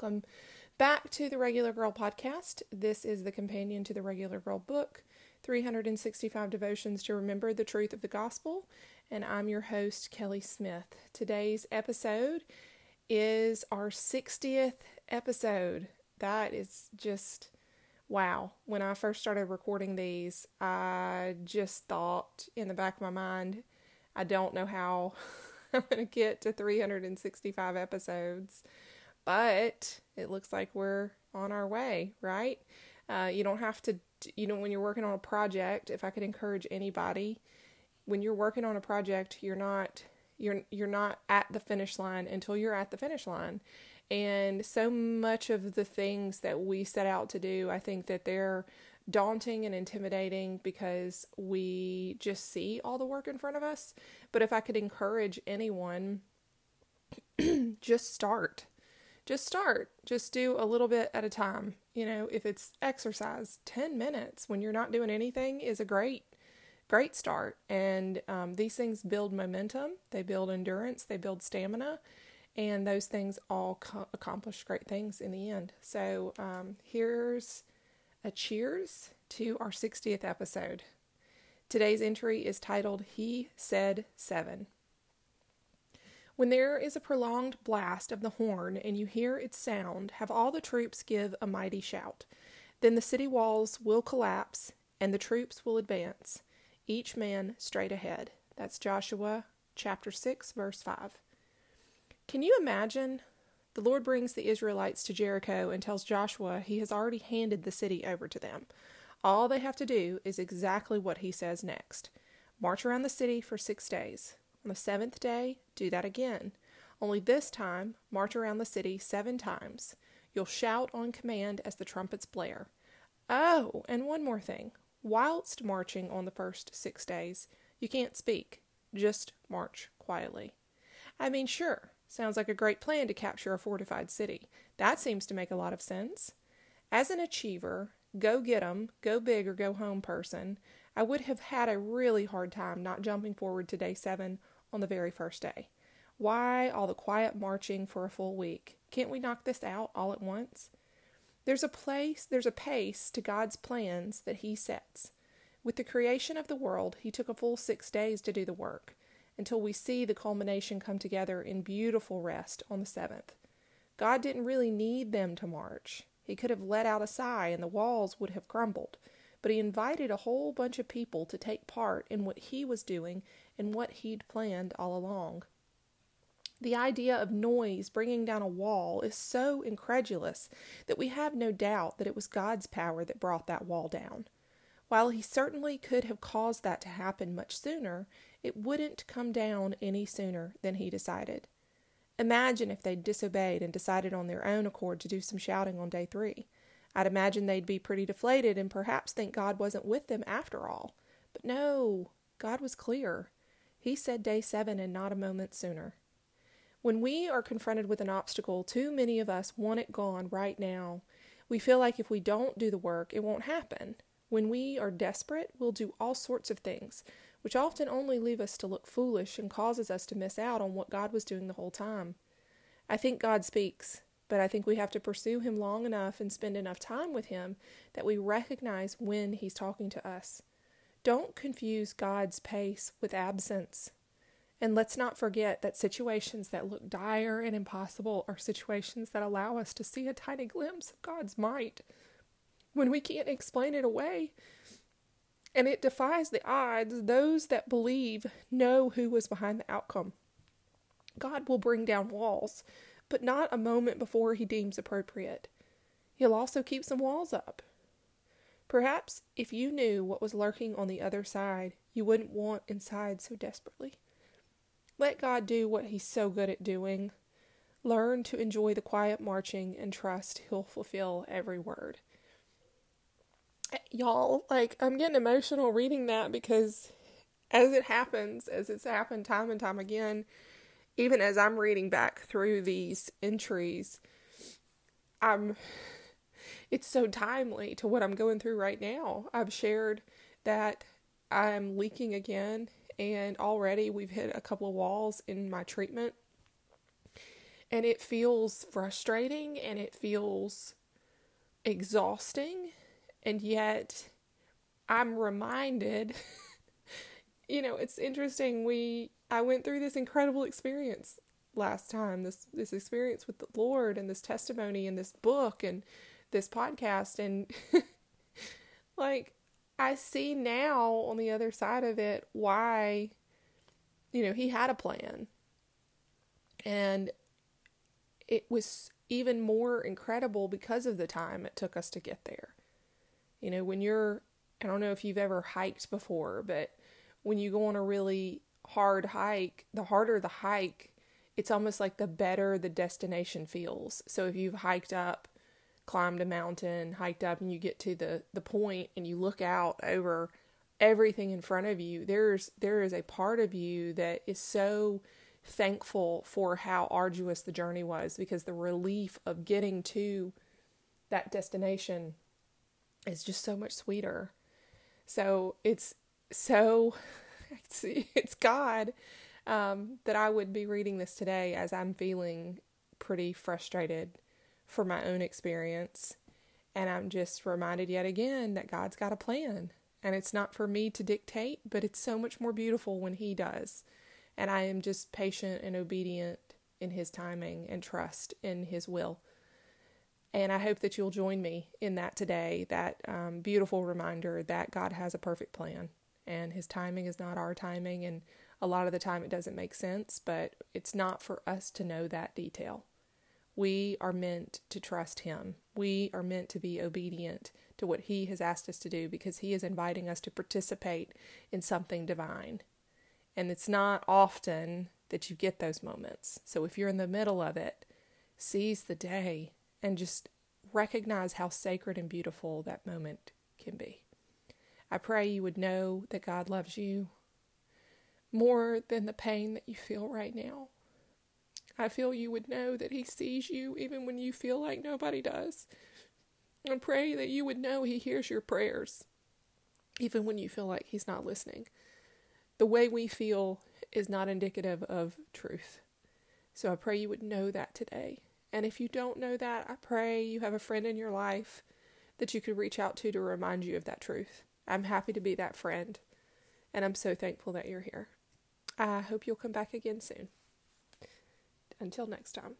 welcome back to the Regular Girl podcast. This is the companion to the Regular Girl book, 365 Devotions to Remember the Truth of the Gospel, and I'm your host, Kelly Smith. Today's episode is our 60th episode. That is just wow. When I first started recording these, I just thought in the back of my mind, I don't know how I'm going to get to 365 episodes, but it looks like we're on our way, right? Uh, you don't have to, you know, when you're working on a project, if I could encourage anybody, when you're working on a project, you're not you're you're not at the finish line until you're at the finish line. And so much of the things that we set out to do, I think that they're daunting and intimidating because we just see all the work in front of us. But if I could encourage anyone, just start. Just start. Just do a little bit at a time. You know, if it's exercise, 10 minutes when you're not doing anything is a great, great start. And um, these things build momentum, they build endurance, they build stamina. And those things all co- accomplish great things in the end. So um, here's a cheers to our 60th episode. Today's entry is titled He Said Seven. When there is a prolonged blast of the horn and you hear its sound, have all the troops give a mighty shout. Then the city walls will collapse and the troops will advance, each man straight ahead. That's Joshua chapter 6, verse 5. Can you imagine the Lord brings the Israelites to Jericho and tells Joshua he has already handed the city over to them. All they have to do is exactly what he says next march around the city for six days. On the seventh day, do that again. Only this time, march around the city seven times. You'll shout on command as the trumpets blare. Oh, and one more thing. Whilst marching on the first six days, you can't speak, just march quietly. I mean, sure, Sounds like a great plan to capture a fortified city. That seems to make a lot of sense. As an achiever, go get 'em, go big or go home person, I would have had a really hard time not jumping forward to day seven on the very first day. Why all the quiet marching for a full week? Can't we knock this out all at once? There's a place, there's a pace to God's plans that He sets. With the creation of the world, He took a full six days to do the work until we see the culmination come together in beautiful rest on the seventh. God didn't really need them to march. He could have let out a sigh and the walls would have crumbled, but he invited a whole bunch of people to take part in what he was doing and what he'd planned all along. The idea of noise bringing down a wall is so incredulous that we have no doubt that it was God's power that brought that wall down. While he certainly could have caused that to happen much sooner, it wouldn't come down any sooner than he decided. Imagine if they'd disobeyed and decided on their own accord to do some shouting on day three. I'd imagine they'd be pretty deflated and perhaps think God wasn't with them after all. But no, God was clear. He said day seven and not a moment sooner. When we are confronted with an obstacle, too many of us want it gone right now. We feel like if we don't do the work, it won't happen. When we are desperate, we'll do all sorts of things which often only leave us to look foolish and causes us to miss out on what God was doing the whole time. I think God speaks, but I think we have to pursue Him long enough and spend enough time with Him that we recognize when He's talking to us. Don't confuse God's pace with absence. And let's not forget that situations that look dire and impossible are situations that allow us to see a tiny glimpse of God's might. When we can't explain it away, and it defies the odds. Those that believe know who was behind the outcome. God will bring down walls, but not a moment before he deems appropriate. He'll also keep some walls up. Perhaps if you knew what was lurking on the other side, you wouldn't want inside so desperately. Let God do what He's so good at doing. Learn to enjoy the quiet marching and trust He'll fulfill every word y'all, like, I'm getting emotional reading that because as it happens, as it's happened time and time again, even as I'm reading back through these entries, I'm it's so timely to what I'm going through right now. I've shared that I'm leaking again and already we've hit a couple of walls in my treatment. And it feels frustrating and it feels exhausting. And yet, I'm reminded, you know, it's interesting. We, I went through this incredible experience last time, this, this experience with the Lord and this testimony and this book and this podcast. And like, I see now on the other side of it why, you know, he had a plan. And it was even more incredible because of the time it took us to get there. You know, when you're, I don't know if you've ever hiked before, but when you go on a really hard hike, the harder the hike, it's almost like the better the destination feels. So if you've hiked up, climbed a mountain, hiked up, and you get to the, the point and you look out over everything in front of you, there's there is a part of you that is so thankful for how arduous the journey was because the relief of getting to that destination is just so much sweeter. So it's so it's, it's God um, that I would be reading this today as I'm feeling pretty frustrated for my own experience. And I'm just reminded yet again that God's got a plan. And it's not for me to dictate, but it's so much more beautiful when He does. And I am just patient and obedient in His timing and trust in His will. And I hope that you'll join me in that today, that um, beautiful reminder that God has a perfect plan and His timing is not our timing. And a lot of the time it doesn't make sense, but it's not for us to know that detail. We are meant to trust Him. We are meant to be obedient to what He has asked us to do because He is inviting us to participate in something divine. And it's not often that you get those moments. So if you're in the middle of it, seize the day and just recognize how sacred and beautiful that moment can be. I pray you would know that God loves you more than the pain that you feel right now. I feel you would know that He sees you even when you feel like nobody does. I pray that you would know He hears your prayers even when you feel like He's not listening the way we feel is not indicative of truth. So I pray you would know that today. And if you don't know that, I pray you have a friend in your life that you could reach out to to remind you of that truth. I'm happy to be that friend, and I'm so thankful that you're here. I hope you'll come back again soon. Until next time.